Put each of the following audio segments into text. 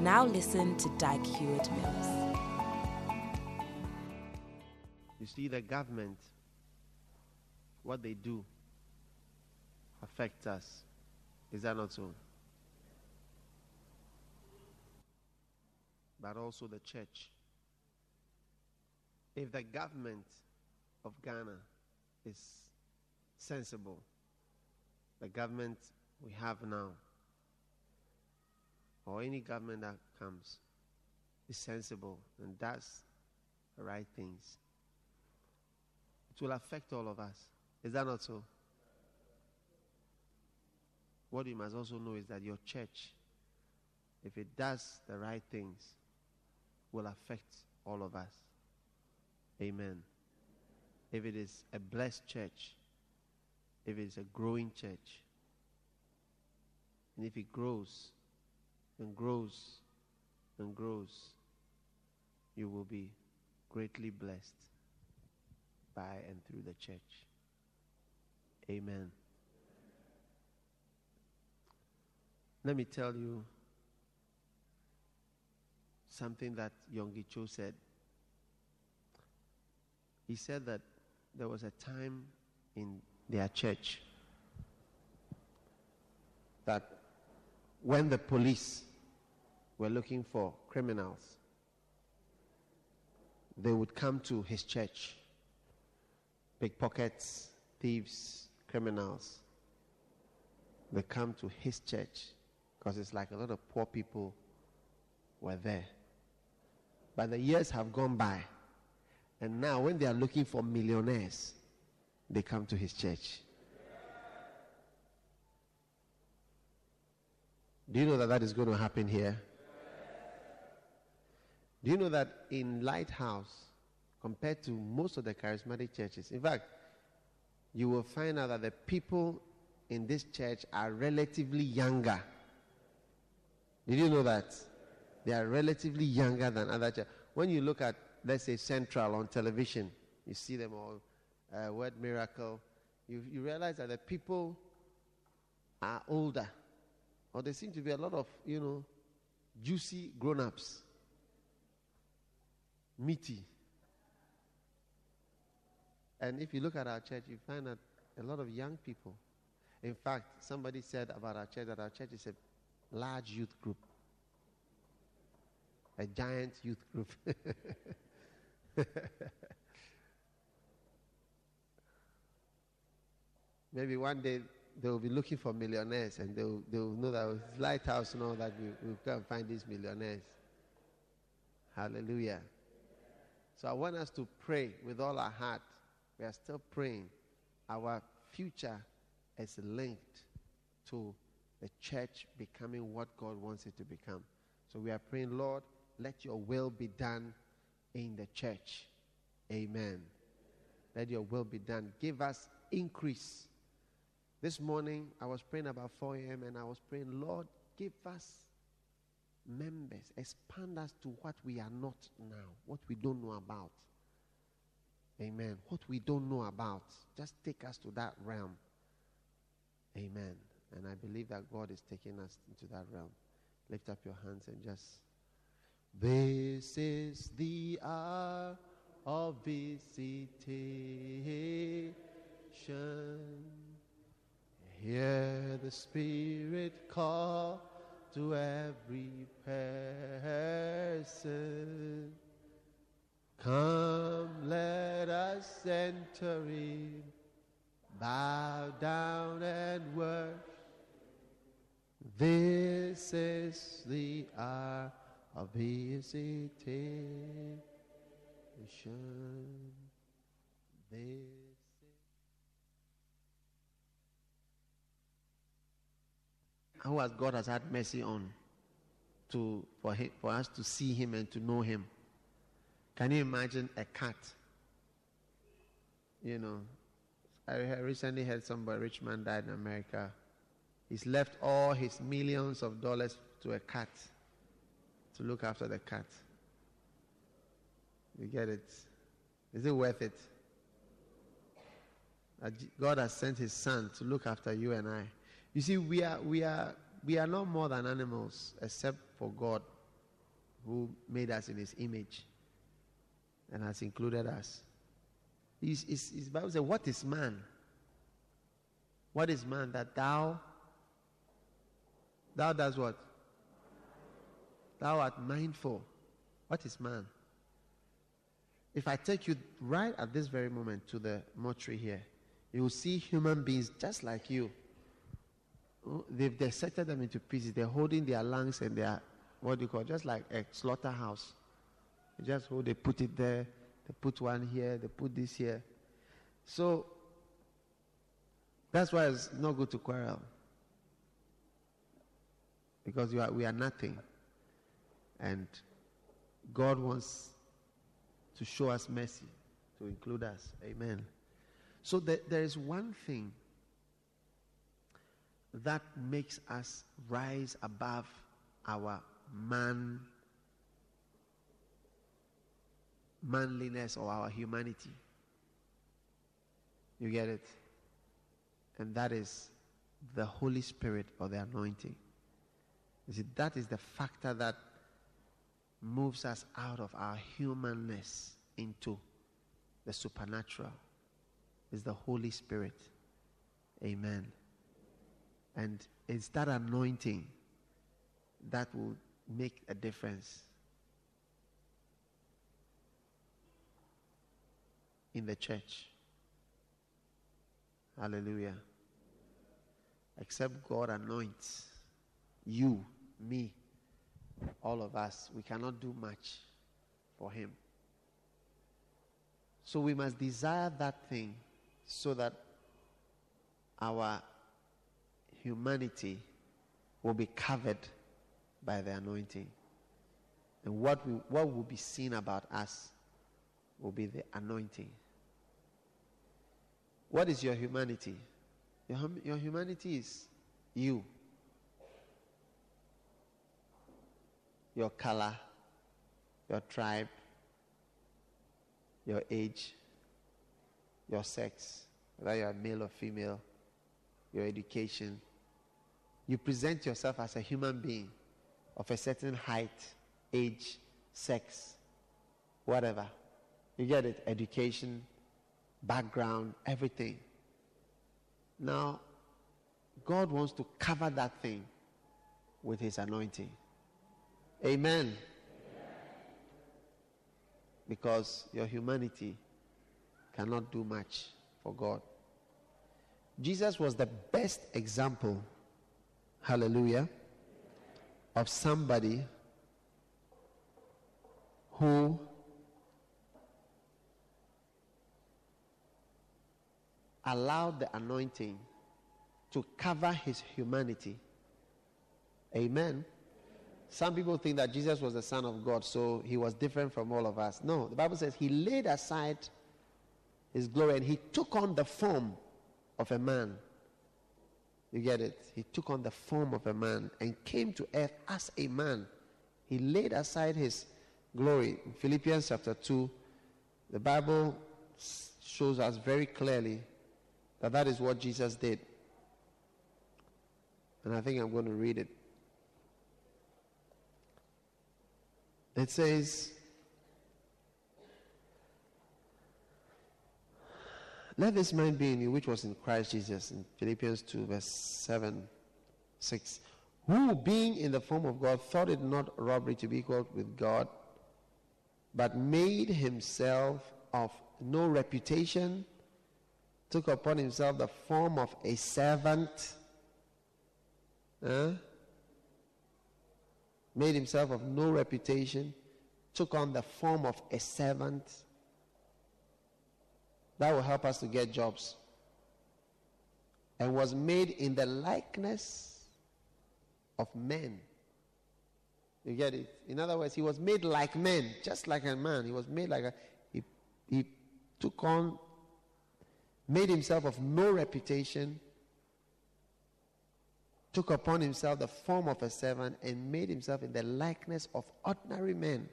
Now listen to Dag Heward Mills. You see, the government, what they do affects us. Is that not so? But also the church. If the government of Ghana is sensible, the government we have now, or any government that comes, is sensible and does the right things, it will affect all of us. Is that not so? What you must also know is that your church, if it does the right things, will affect all of us. Amen. If it is a blessed church, if it is a growing church, and if it grows and grows and grows, you will be greatly blessed by and through the church. Amen. Let me tell you something that Yonggi Cho said. He said that there was a time in their church that when the police were looking for criminals, they would come to his church. Pickpockets, thieves, criminals. They come to his church because it's like a lot of poor people were there. But the years have gone by. And now, when they are looking for millionaires, they come to his church. Do you know that that is going to happen here? Do you know that in Lighthouse, compared to most of the charismatic churches, in fact, you will find out that the people in this church are relatively younger did you know that? They are relatively younger than other churches. When you look at, let's say, Central on television, you see them all, uh, Word Miracle, you, you realize that the people are older. Or there seem to be a lot of, you know, juicy grown ups, meaty. And if you look at our church, you find that a lot of young people. In fact, somebody said about our church that our church is a large youth group, a giant youth group. Maybe one day they will be looking for millionaires and they will, they will know that lighthouse know that we, we can find these millionaires. Hallelujah. So I want us to pray with all our heart. We are still praying. Our future is linked to the church becoming what God wants it to become. So we are praying, Lord, let your will be done in the church. Amen. Let your will be done. Give us increase. This morning, I was praying about 4 a.m. and I was praying, Lord, give us members. Expand us to what we are not now, what we don't know about. Amen. What we don't know about. Just take us to that realm. Amen. And I believe that God is taking us into that realm. Lift up your hands and just. This is the hour of visitation. Hear the Spirit call to every person. Come, let us enter in, bow down and worship. This is the hour of visitation. This who has God has had mercy on? to, for, him, for us to see him and to know him. Can you imagine a cat? You know, I recently heard somebody, rich man died in America. He's left all his millions of dollars to a cat to look after the cat. You get it? Is it worth it? God has sent his son to look after you and I. You see, we are, we are, we are not more than animals except for God who made us in his image and has included us. His, his, his Bible says, What is man? What is man that thou thou does what? Thou art mindful. What is man? If I take you right at this very moment to the mortuary here, you will see human beings just like you. They've dissected them into pieces. They're holding their lungs and their, what do you call, just like a slaughterhouse. Just hold, they put it there, they put one here, they put this here. So, that's why it's not good to quarrel. Because are, we are nothing. And God wants to show us mercy, to include us. Amen. So there is one thing that makes us rise above our man manliness or our humanity. You get it? And that is the Holy Spirit or the anointing. You see, that is the factor that moves us out of our humanness into the supernatural. Is the Holy Spirit. Amen. And it's that anointing that will make a difference in the church. Hallelujah. Except God anoints you, me, all of us, we cannot do much for Him. So we must desire that thing so that our humanity will be covered by the anointing. And what, we, what will be seen about us will be the anointing. What is your humanity? Your, your humanity is you, your color, your tribe, your age, your sex, whether you are male or female, your education. You present yourself as a human being of a certain height, age, sex, whatever. You get it? Education, background, everything. Now, God wants to cover that thing with His anointing. Amen. Because your humanity cannot do much for God. Jesus was the best example, hallelujah, of somebody who allowed the anointing to cover his humanity. Amen. Some people think that Jesus was the Son of God, so he was different from all of us. No, the Bible says he laid aside his glory and he took on the form of a man. You get it? He took on the form of a man and came to earth as a man. He laid aside his glory. In Philippians chapter 2, the Bible shows us very clearly that that is what Jesus did. And I think I'm going to read it. It says, Let this mind be in you, which was in Christ Jesus, in Philippians 2, verse 7, 6. Who, being in the form of God, thought it not robbery to be equal with God, but made himself of no reputation took upon himself the form of a servant, made himself of no reputation, took on the form of a servant. That will help us to get jobs. And was made in the likeness of men. You get it? In other words, he was made like men, just like a man. He was made like a. He, he took on, made himself of no reputation, took upon himself the form of a servant, and made himself in the likeness of ordinary men.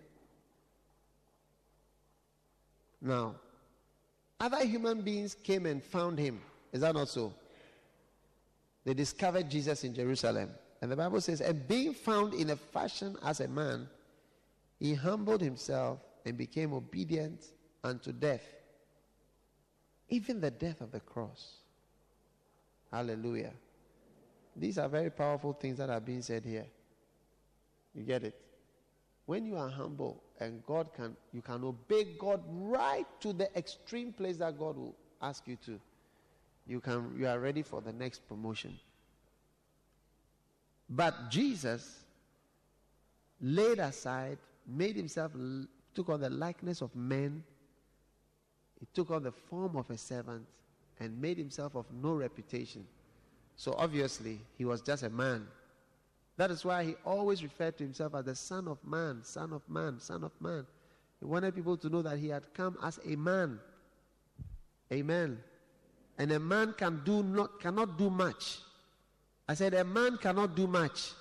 Now, other human beings came and found him. Is that not so? They discovered Jesus in Jerusalem. And the Bible says, and being found in a fashion as a man, he humbled himself and became obedient unto death, even the death of the cross. Hallelujah. These are very powerful things that are being said here. You get it? When you are humble and God can, you can obey God right to the extreme place that God will ask you to. You can, you are ready for the next promotion. But Jesus laid aside, made himself, took on the likeness of men. He took on the form of a servant and made himself of no reputation. So obviously, he was just a man. That is why he always referred to himself as the Son of Man, Son of Man, Son of Man. He wanted people to know that he had come as a man. Amen. And a man can do not, cannot do much. I said, a man cannot do much.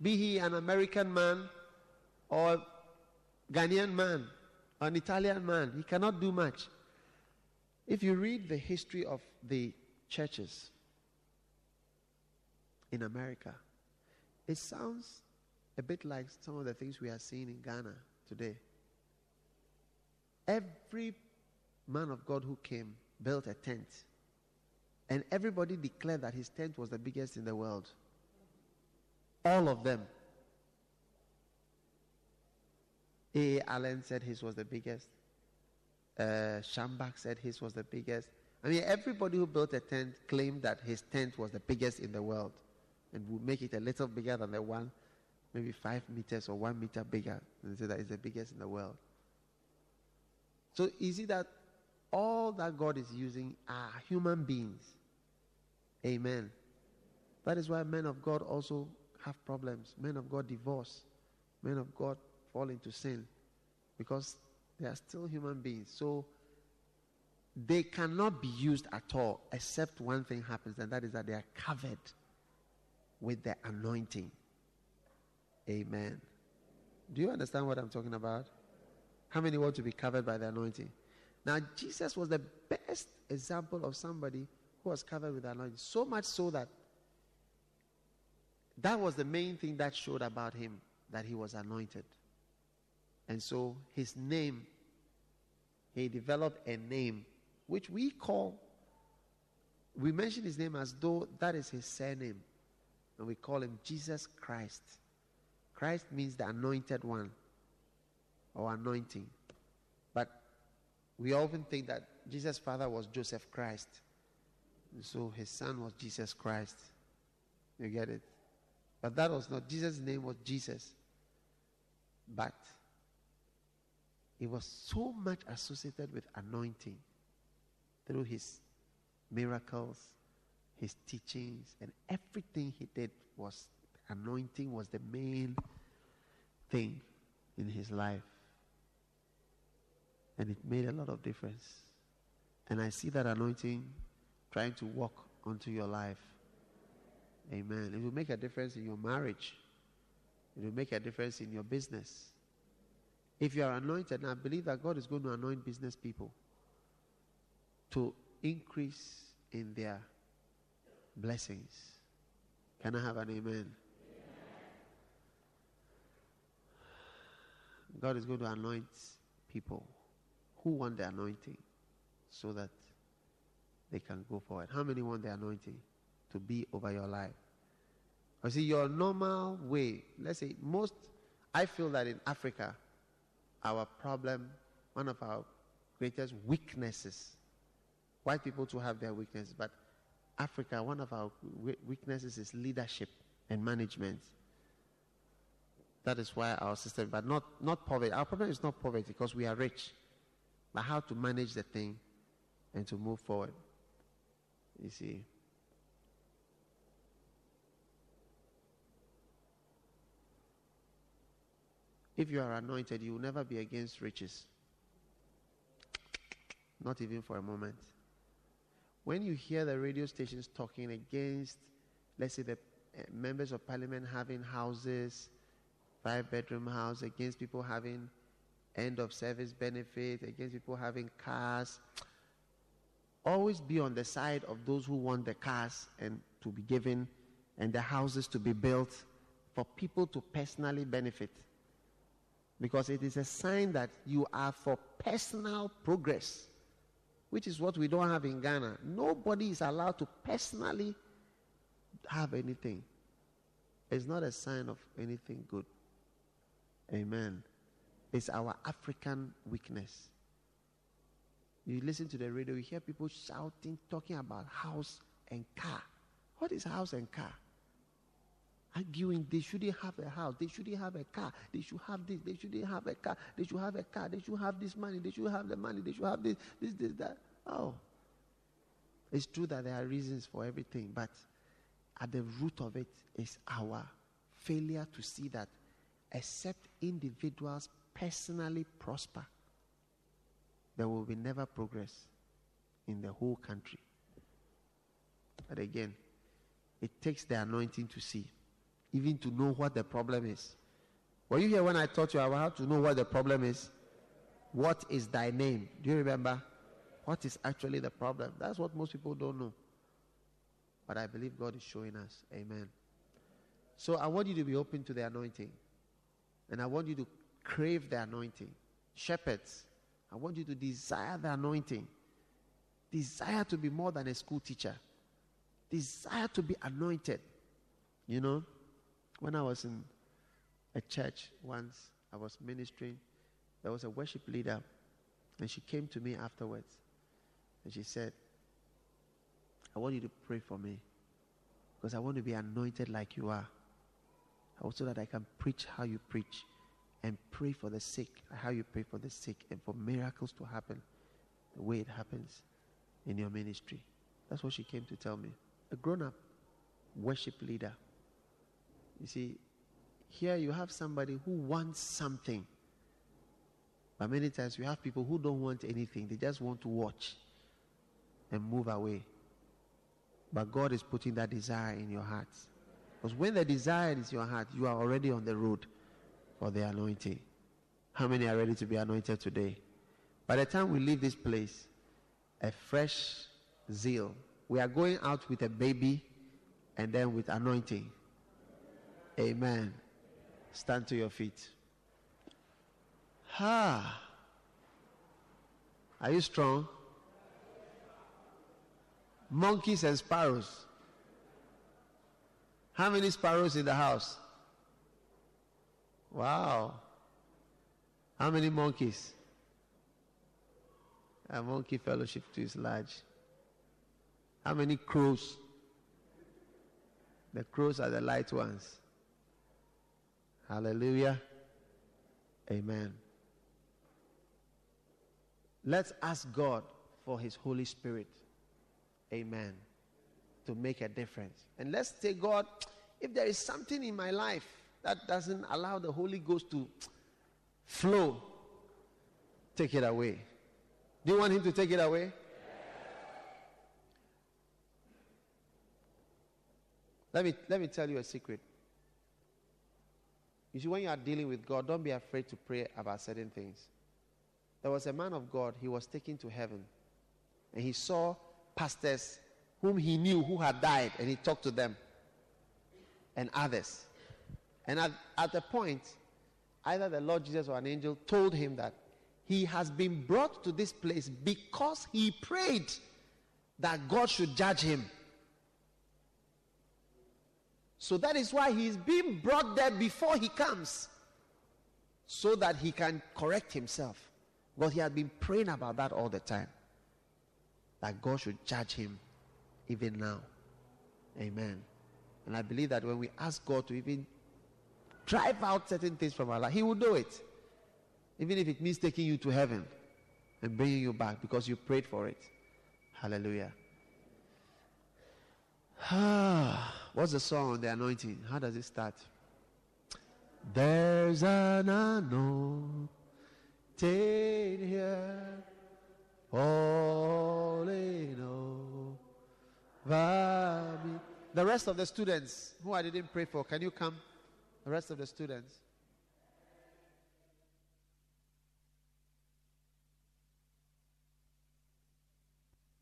Be he an American man or Ghanaian man or an Italian man. He cannot do much. If you read the history of the churches in America, it sounds a bit like some of the things we are seeing in Ghana today. Every man of God who came built a tent. And everybody declared that his tent was the biggest in the world. All of them. A. Allen said his was the biggest. Uh, Schambach said his was the biggest. I mean, everybody who built a tent claimed that his tent was the biggest in the world and we'll make it a little bigger than the one, maybe five meters or one meter bigger, and say that it's the biggest in the world. So you see that all that God is using are human beings. Amen. That is why men of God also have problems. Men of God divorce. Men of God fall into sin because they are still human beings. So they cannot be used at all except one thing happens, and that is that they are covered with the anointing. Amen. Do you understand what I'm talking about? How many want to be covered by the anointing? Now, Jesus was the best example of somebody who was covered with anointing. So much so that that was the main thing that showed about him that he was anointed. And so his name, he developed a name which we call, we mention his name as though that is his surname and we call him Jesus Christ. Christ means the anointed one or anointing. But we often think that Jesus' father was Joseph Christ. And so his son was Jesus Christ. You get it? But that was not, Jesus' name was Jesus. But he was so much associated with anointing through his miracles, his teachings, and everything he did was anointing was the main thing in his life. And it made a lot of difference. And I see that anointing trying to walk onto your life. Amen. It will make a difference in your marriage. It will make a difference in your business. If you are anointed, I believe that God is going to anoint business people to increase in their blessings. Can I have an amen? God is going to anoint people who want the anointing so that they can go forward. How many want the anointing to be over your life? You see, your normal way, let's say, most, I feel that in Africa, our problem, one of our greatest weaknesses, white people to have their weaknesses, but Africa, one of our weaknesses is leadership and management. That is why our system, but not, not poverty. Our problem is not poverty because we are rich, but how to manage the thing and to move forward. You see. If you are anointed, you will never be against riches. Not even for a moment. When you hear the radio stations talking against, let's say, the uh, members of parliament having houses, five bedroom house, against people having end of service benefit, against people having cars, always be on the side of those who want the cars and to be given and the houses to be built for people to personally benefit. Because it is a sign that you are for personal progress, which is what we don't have in Ghana. Nobody is allowed to personally have anything. It's not a sign of anything good. Amen. It's our African weakness. You listen to the radio, you hear people shouting, talking about house and car. What is house and car? Arguing they shouldn't have a house, they shouldn't have a car, they should have this, they shouldn't have a car, they should have a car, they should have this money, they should have the money, they should have this, this, this, that. Oh. It's true that there are reasons for everything, but at the root of it is our failure to see that except individuals personally prosper, there will be never progress in the whole country. But again, it takes the anointing to see, even to know what the problem is. Were you here when I taught you how to know what the problem is? What is thy name? Do you remember? What is actually the problem? That's what most people don't know. But I believe God is showing us. Amen. So I want you to be open to the anointing. And I want you to crave the anointing. Shepherds, I want you to desire the anointing. Desire to be more than a school teacher. Desire to be anointed. You know, when I was in a church once, I was ministering, there was a worship leader, and she came to me afterwards, and she said, I want you to pray for me because I want to be anointed like you are. Also, that I can preach how you preach and pray for the sick, how you pray for the sick, and for miracles to happen the way it happens in your ministry. That's what she came to tell me. A grown up worship leader. You see, here you have somebody who wants something. But many times you have people who don't want anything, they just want to watch and move away. But God is putting that desire in your heart. Because when the desire is in your heart, you are already on the road for the anointing. How many are ready to be anointed today? By the time we leave this place, a fresh zeal. We are going out with a baby and then with anointing. Amen. Stand to your feet. Ha. Are you strong? Monkeys and sparrows. How many sparrows in the house? Wow. How many monkeys? A monkey fellowship too is large. How many crows? The crows are the light ones. Hallelujah. Amen. Let's ask God for His Holy Spirit. Amen. To make a difference. And let's say, God, if there is something in my life that doesn't allow the Holy Ghost to flow, take it away. Do you want Him to take it away? Let me, let me tell you a secret. You see, when you are dealing with God, don't be afraid to pray about certain things. There was a man of God, he was taken to heaven, and he saw pastors whom he knew who had died, and he talked to them and others. And at, at the point, either the Lord Jesus or an angel told him that he has been brought to this place because he prayed that God should judge him. So that is why he is being brought there before he comes, so that he can correct himself. But he had been praying about that all the time, that God should judge him even now. Amen. And I believe that when we ask God to even drive out certain things from our life, He will do it. Even if it means taking you to heaven and bringing you back because you prayed for it. Hallelujah. Ah. What's the song on the anointing? How does it start? There's an unknown here, all in over me. The rest of the students who I didn't pray for, can you come? The rest of the students.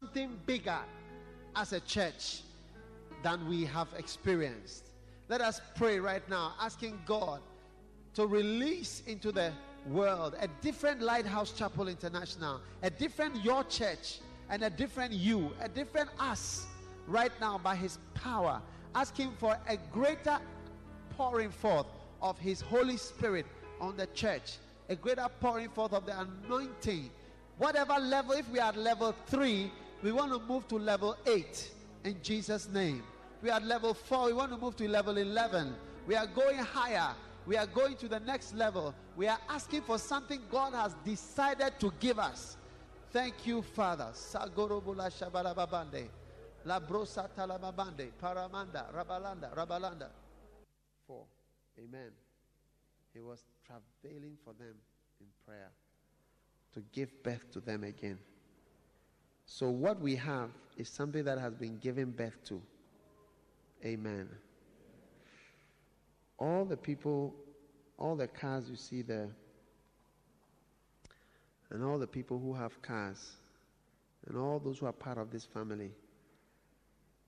Something bigger as a church than we have experienced. Let us pray right now, asking God to release into the world a different Lighthouse Chapel International, a different your church, and a different you, a different us right now by His power, asking for a greater pouring forth of His Holy Spirit on the church, a greater pouring forth of the anointing. Whatever level, if we are at level three, we want to move to level eight in Jesus' name. We are at level four, we want to move to level 11. We are going higher. We are going to the next level. We are asking for something God has decided to give us. Thank you, Father. Sagorobula shabalababande. La brosa talamabande. Paramanda. Rabalanda. Rabalanda. Four. Amen. He was travailing for them in prayer to give birth to them again. So, what we have is something that has been given birth to. Amen. All the people, all the cars you see there, and all the people who have cars, and all those who are part of this family,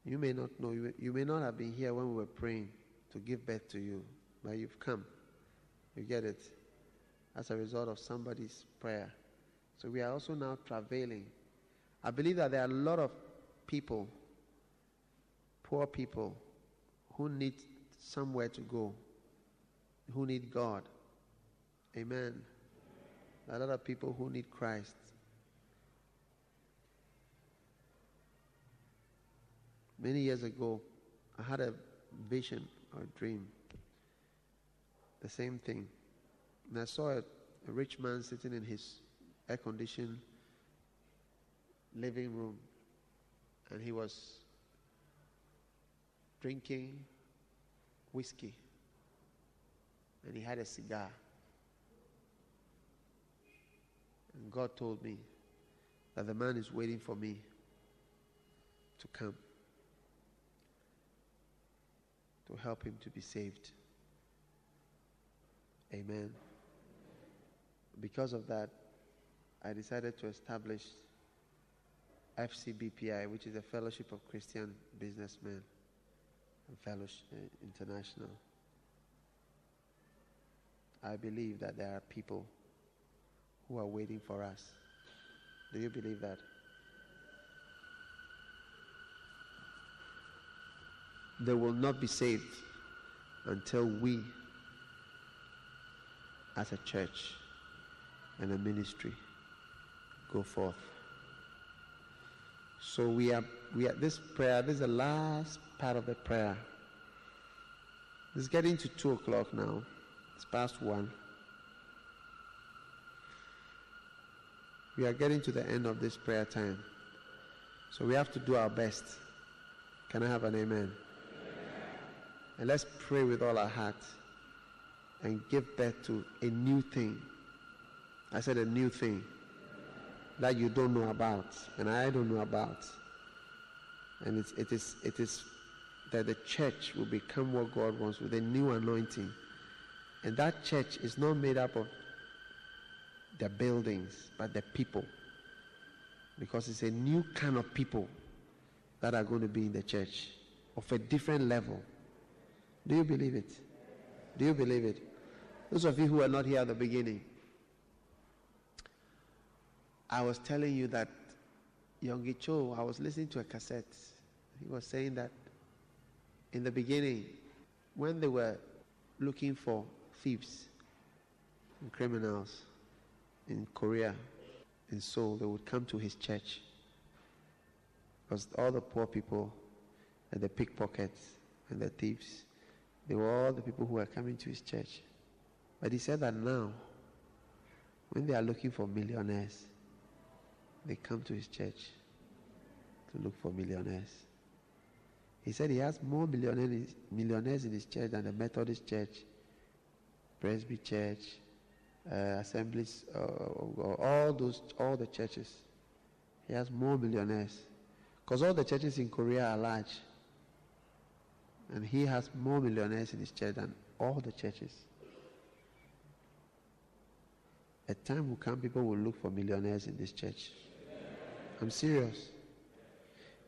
you may not know, you, may not have been here when we were praying to give birth to you, but you've come. You get it? As a result of somebody's prayer. So we are also now travailing I believe that there are a lot of people, poor people, who need somewhere to go, who need God. Amen. A lot of people who need Christ. Many years ago, I had a vision or a dream. The same thing. And I saw a, a rich man sitting in his air conditioned living room and he was drinking whiskey and he had a cigar. And God told me that the man is waiting for me to come to help him to be saved. Amen. Because of that, I decided to establish FCBPI, which is a Fellowship of Christian Businessmen and Fellowship uh, International. I believe that there are people who are waiting for us. Do you believe that? They will not be saved until we, as a church and a ministry, go forth. So we are we are this prayer, this is the last part of the prayer. It's getting to two o'clock now. It's past one. We are getting to the end of this prayer time. So we have to do our best. Can I have an amen? And let's pray with all our heart and give birth to a new thing. I said a new thing that you don't know about and I don't know about. And it's, it, is, it is that the church will become what God wants with a new anointing. And that church is not made up of the buildings, but the people. Because it's a new kind of people that are going to be in the church of a different level. Do you believe it? Do you believe it? Those of you who are not here at the beginning, I was telling you that Yonggi Cho, I was listening to a cassette. He was saying that in the beginning, when they were looking for thieves and criminals in Korea, in Seoul, they would come to his church. Because all the poor people and the pickpockets and the thieves, they were all the people who were coming to his church. But he said that now, when they are looking for millionaires, they come to his church to look for millionaires. He said he has more millionaires, in his church than the Methodist church Presby Church, uh, Assemblies, uh, all those, all the churches. He has more millionaires. Because all the churches in Korea are large. And he has more millionaires in his church than all the churches. A time will come, people will look for millionaires in this church. I'm serious.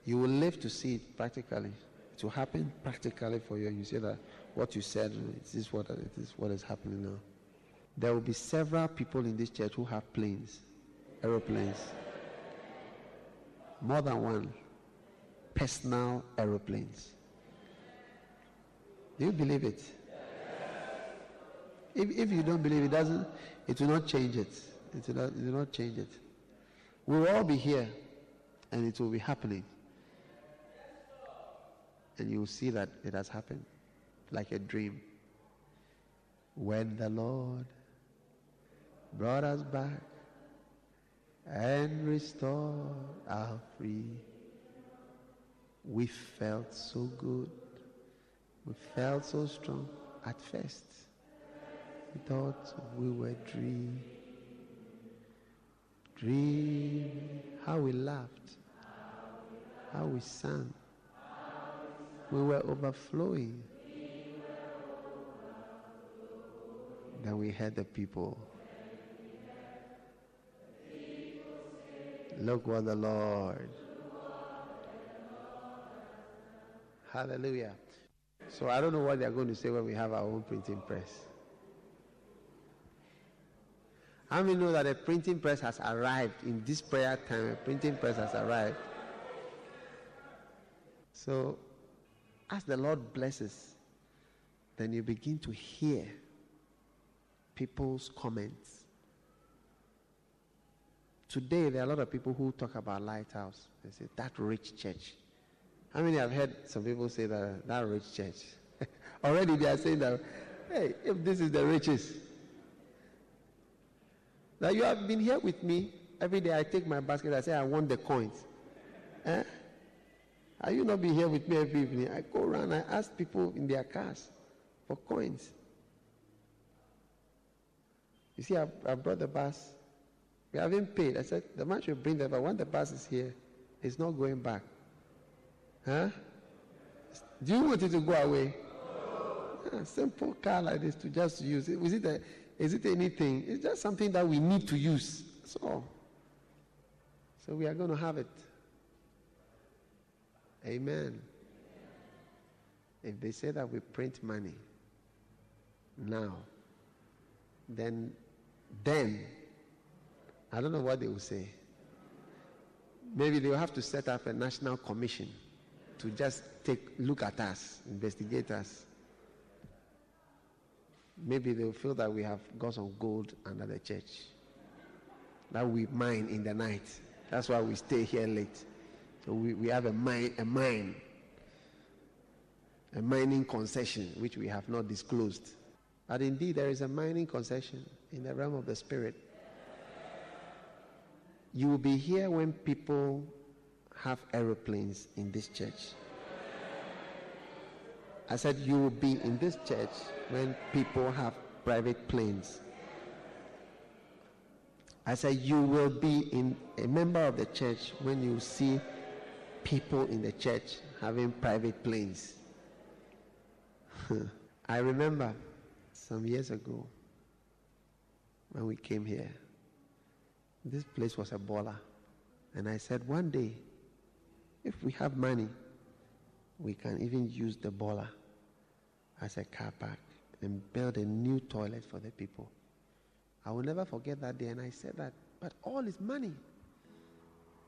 You will live to see it practically. It will happen practically for you. You say that what you said is what it is what is happening now. There will be several people in this church who have planes, aeroplanes. More than one. Personal aeroplanes. Do you believe it? If, if you don't believe it, doesn't it will not change it. It will not, it will not change it. We will all be here and it will be happening. And you will see that it has happened like a dream. When the Lord brought us back and restored our free, we felt so good. We felt so strong at first. We thought we were dreaming. Dream how we laughed, how we sang. We were overflowing. Then we heard the people. Look what the Lord. Hallelujah. So I don't know what they're going to say when we have our own printing press. How many know that a printing press has arrived in this prayer time? A printing press has arrived. So, as the Lord blesses, then you begin to hear people's comments. Today, there are a lot of people who talk about Lighthouse. They say, that rich church. How many have heard some people say that, that rich church? Already they are saying that, hey, if this is the richest, that you have been here with me. Every day I take my basket, I say, I want the coins. Eh? Are you not be here with me every evening? I go around, I ask people in their cars for coins. You see, I, I brought the bus. We haven't paid. I said, the man should bring the bus. When the bus is here, it's not going back. Huh? Do you want it to go away? Yeah, simple car like this to just use it. Is it a, is it anything? It's just something that we need to use. So, so we are going to have it. Amen. If they say that we print money now, then, then, I don't know what they will say. Maybe they will have to set up a national commission to just take look at us, investigate us. Maybe they'll feel that we have got some gold under the church that we mine in the night. That's why we stay here late. So we, we have a mine, a mine, a mining concession which we have not disclosed. But indeed, there is a mining concession in the realm of the spirit. You will be here when people have aeroplanes in this church. I said, You will be in this church when people have private planes. I said, You will be in a member of the church when you see people in the church having private planes. I remember some years ago when we came here, this place was a borla. And I said, One day, if we have money, we can even use the borla as a car park and build a new toilet for the people. I will never forget that day, and I said that, but all is money.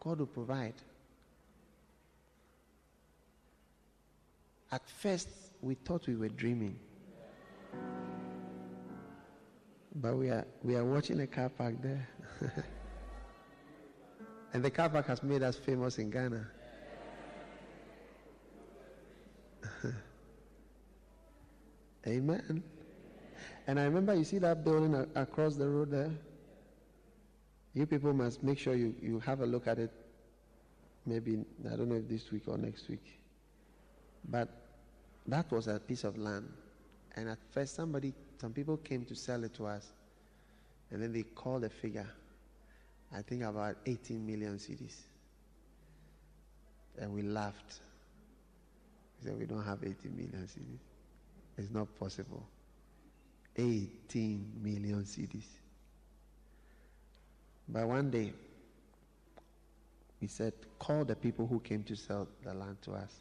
God will provide. At first, we thought we were dreaming. But we are, we are watching a car park there. and the car park has made us famous in Ghana. Amen. And I remember you see that building a- across the road there? You people must make sure you, you have a look at it. Maybe, I don't know if this week or next week. But that was a piece of land. And at first, somebody some people came to sell it to us, and then they called a figure, I think about 18 million cedis. And we laughed. We said, We don't have 18 million cedis. It's not possible. 18 million cedis. But one day, we said, Call the people who came to sell the land to us.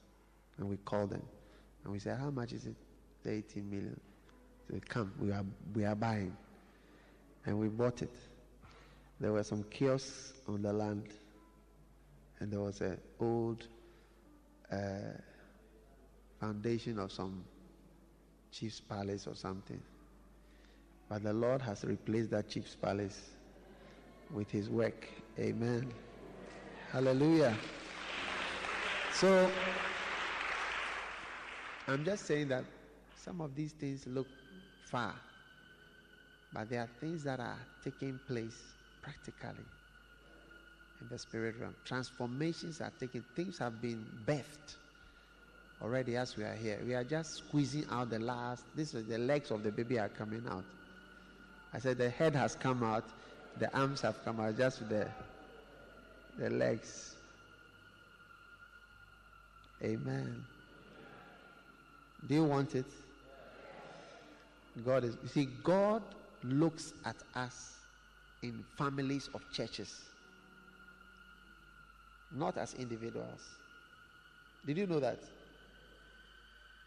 And we called them. And we said, How much is it? The 18 million. So come, we are, we are buying. And we bought it. There were some kiosks on the land. And there was an old uh, foundation of some chief's palace or something. But the Lord has replaced that chief's palace with his work. Amen. Hallelujah. So, I'm just saying that some of these things look far, but there are things that are taking place practically in the spirit realm. Transformations are taking, things have been birthed already as we are here. We are just squeezing out the last, this is the legs of the baby are coming out. I said the head has come out, the arms have come out, just the, the legs. Amen. Do you want it? God is, you see, God looks at us in families of churches, not as individuals. Did you know that?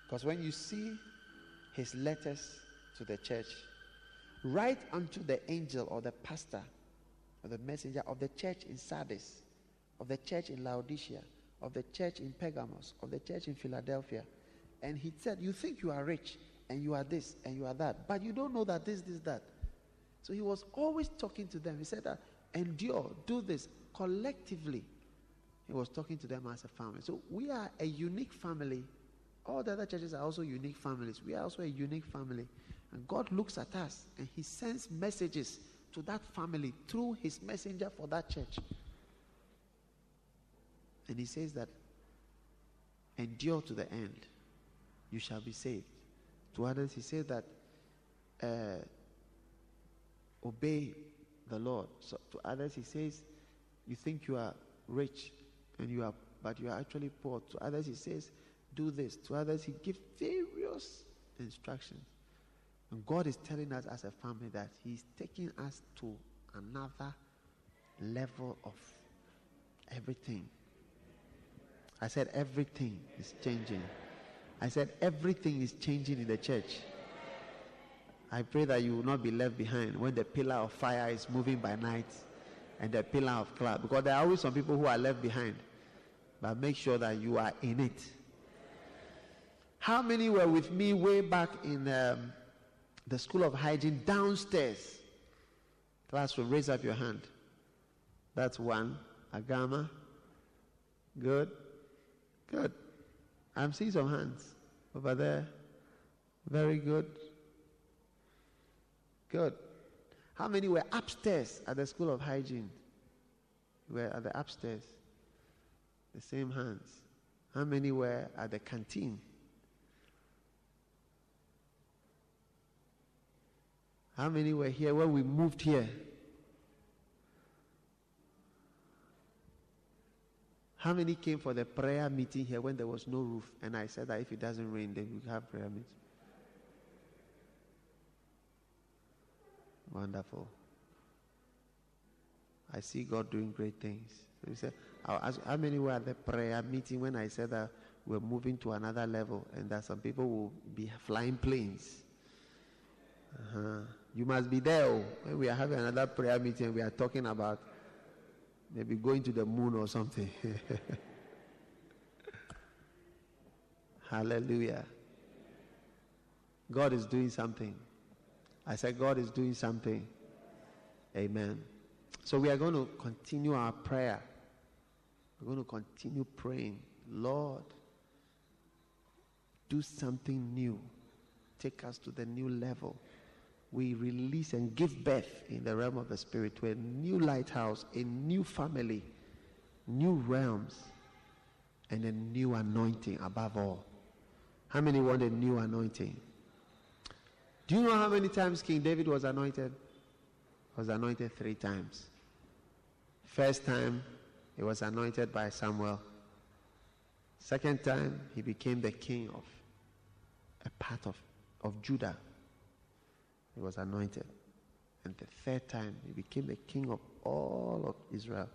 Because when you see his letters to the church, write unto the angel or the pastor or the messenger of the church in Sardis, of the church in Laodicea, of the church in Pergamos, of the church in Philadelphia, and he said, You think you are rich and you are this and you are that, but you don't know that this, this, that. So he was always talking to them. He said that endure, do this collectively. He was talking to them as a family. So we are a unique family. All the other churches are also unique families. We are also a unique family. And God looks at us and He sends messages to that family through His messenger for that church. And He says that endure to the end you shall be saved. To others, he says that uh, obey the Lord. So to others, he says, you think you are rich and you are, but you are actually poor. To others, he says, do this. To others, he gives various instructions. And God is telling us as a family that He's taking us to another level of everything. I said everything is changing. I said, everything is changing in the church. I pray that you will not be left behind when the pillar of fire is moving by night and the pillar of cloud. Because there are always some people who are left behind. But make sure that you are in it. How many were with me way back in um, the School of Hygiene downstairs? Classroom, raise up your hand. That's one. Agama. Good. Good. I'm seeing some hands over there. Very good. Good. How many were upstairs at the School of Hygiene? Were at the upstairs? The same hands. How many were at the canteen? How many were here when we moved here? How many came for the prayer meeting here when there was no roof? And I said that if it doesn't rain, then we have prayer meeting. Wonderful. I see God doing great things. So he said, ask, how many were at the prayer meeting when I said that we're moving to another level and that some people will be flying planes? Uh-huh. You must be there oh, when we are having another prayer meeting. We are talking about Maybe going to the moon or something. Hallelujah. God is doing something. I said, God is doing something. Amen. So we are going to continue our prayer. We're going to continue praying. Lord, do something new. Take us to the new level we release and give birth in the realm of the spirit to a new lighthouse, a new family, new realms, and a new anointing above all. How many want a new anointing? Do you know how many times King David was anointed? Was anointed three times. First time, he was anointed by Samuel. Second time, he became the king of a part of, of Judah. He was anointed. And the third time, he became the king of all of Israel.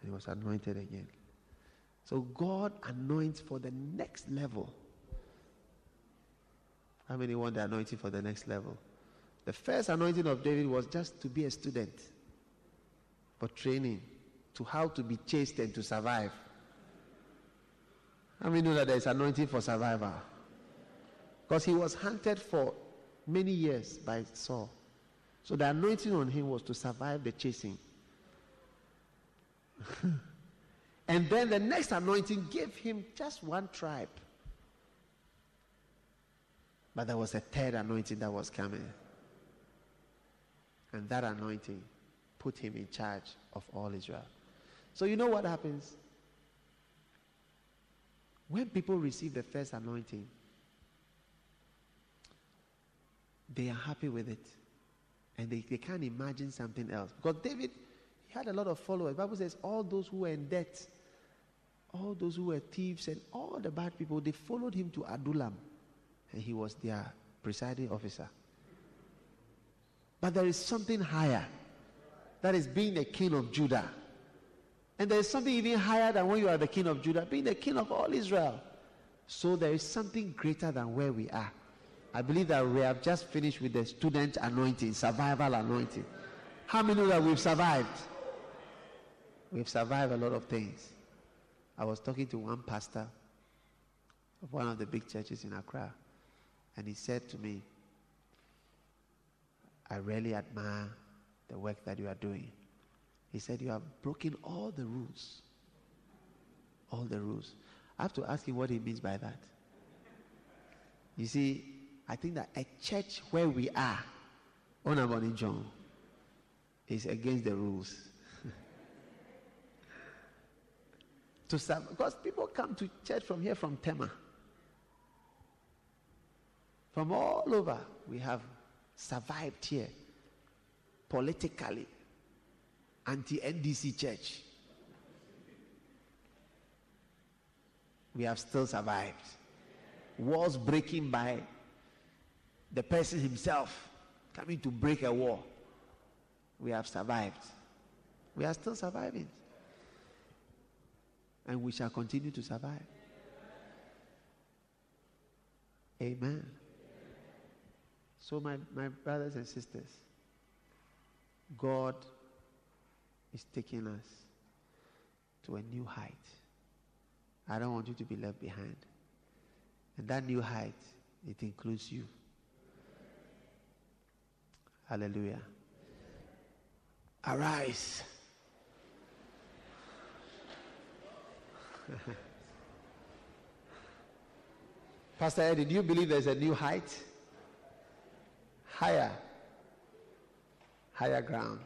And he was anointed again. So God anoints for the next level. How many want the anointing for the next level? The first anointing of David was just to be a student for training to how to be chased and to survive. How many know that there is anointing for survival? Because he was hunted for many years by Saul. So the anointing on him was to survive the chasing. and then the next anointing gave him just one tribe. But there was a third anointing that was coming. And that anointing put him in charge of all Israel. So you know what happens? When people receive the first anointing, they are happy with it. And they, they can't imagine something else. Because David, he had a lot of followers. The Bible says all those who were in debt, all those who were thieves and all the bad people, they followed him to Adullam. And he was their presiding officer. But there is something higher. That is being the king of Judah. And there is something even higher than when you are the king of Judah, being the king of all Israel. So there is something greater than where we are. I believe that we have just finished with the student anointing, survival anointing. How many know that we've survived? We've survived a lot of things. I was talking to one pastor of one of the big churches in Accra, and he said to me, I really admire the work that you are doing. He said, You have broken all the rules. All the rules. I have to ask him what he means by that. You see, I think that a church where we are, Onaboni John, is against the rules. to serve, because people come to church from here, from Tema. From all over, we have survived here politically. Anti NDC church. We have still survived. Wars breaking by the person himself coming to break a war. We have survived. We are still surviving. And we shall continue to survive. Amen. So, my, my brothers and sisters, God is taking us to a new height. I don't want you to be left behind. And that new height, it includes you. Hallelujah. Arise. Pastor Eddie, do you believe there's a new height? Higher. Higher ground.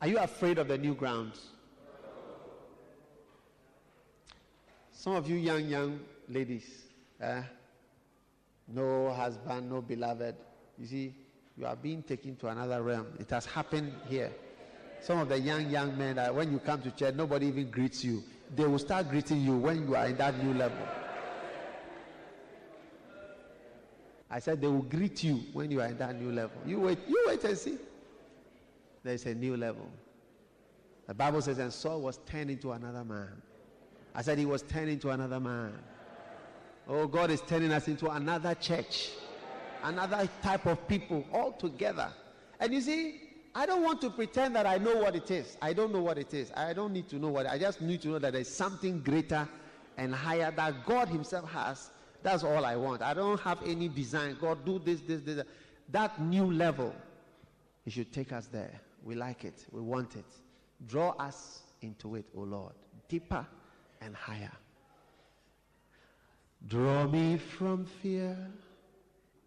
Are you afraid of the new grounds? Some of you young, young ladies, eh? no husband, no beloved. You see, you are being taken to another realm. It has happened here. Some of the young, young men, that when you come to church, nobody even greets you. They will start greeting you when you are in that new level. I said they will greet you when you are in that new level. You wait, you wait and see. There's a new level. The Bible says, and Saul was turned into another man. I said he was turned into another man. Oh, God is turning us into another church, another type of people all together. And you see, I don't want to pretend that I know what it is. I don't know what it is. I don't need to know what. I just need to know that there's something greater and higher that God Himself has. That's all I want. I don't have any design. God, do this, this, this. That new level, He should take us there. We like it. We want it. Draw us into it, O oh Lord. Deeper and higher. Draw me from fear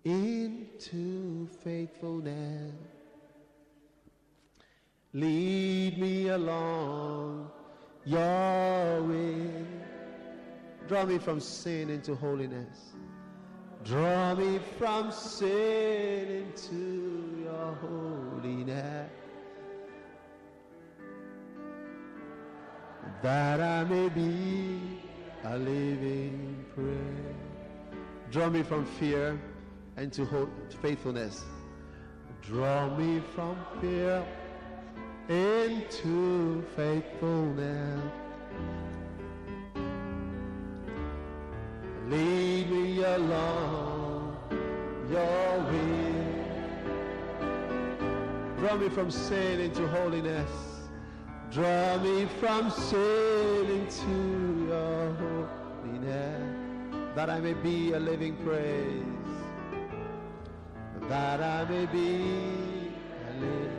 into faithfulness. Lead me along your way. Draw me from sin into holiness. Draw me from sin into your holiness. That I may be a living prayer. Draw me from fear into faithfulness. Draw me from fear into faithfulness. Lead me along your way. Draw me from sin into holiness. Draw me from sin into your holiness. That I may be a living praise. That I may be a living praise.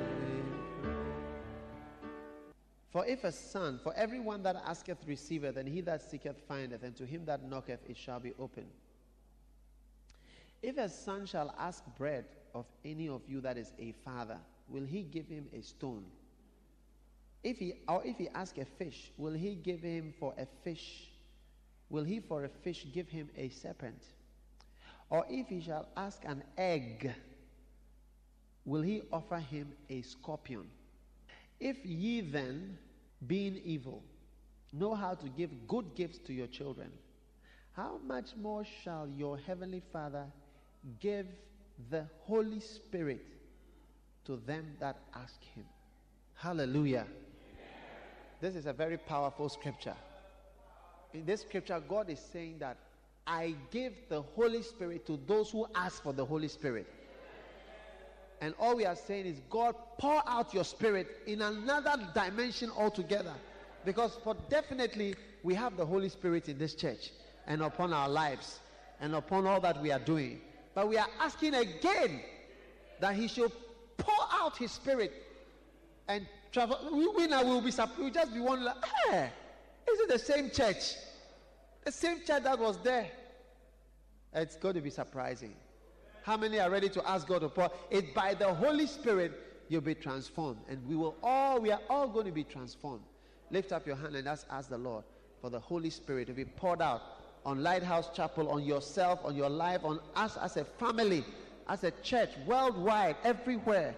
for if a son, for everyone that asketh receiveth, and he that seeketh findeth, and to him that knocketh it shall be opened. If a son shall ask bread of any of you that is a father, will he give him a stone? If he or if he ask a fish, will he give him for a fish? Will he for a fish give him a serpent? Or if he shall ask an egg, will he offer him a scorpion? If ye then being evil, know how to give good gifts to your children, how much more shall your heavenly Father give the Holy Spirit to them that ask him? Hallelujah. This is a very powerful scripture. In this scripture, God is saying that I give the Holy Spirit to those who ask for the Holy Spirit. And all we are saying is, God, pour out your spirit in another dimension altogether. Because for definitely we have the Holy Spirit in this church and upon our lives and upon all that we are doing. But we are asking again that He should pour out His Spirit and travel. We, we now will be we'll just be wondering, hey, eh, is it the same church? The same church that was there. It's going to be surprising. How many are ready to ask God to pour? It by the Holy Spirit you'll be transformed, and we will all we are all going to be transformed. Lift up your hand and ask, ask the Lord for the Holy Spirit to be poured out on Lighthouse Chapel, on yourself, on your life, on us as a family, as a church, worldwide, everywhere.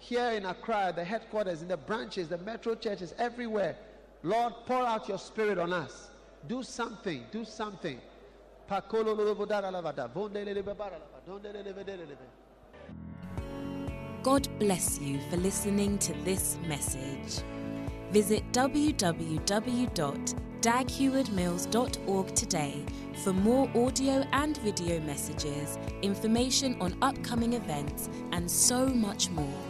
Here in Accra, the headquarters, in the branches, the metro churches, everywhere. Lord, pour out your spirit on us. Do something. Do something. God bless you for listening to this message. Visit www.daghewardmills.org today for more audio and video messages, information on upcoming events, and so much more.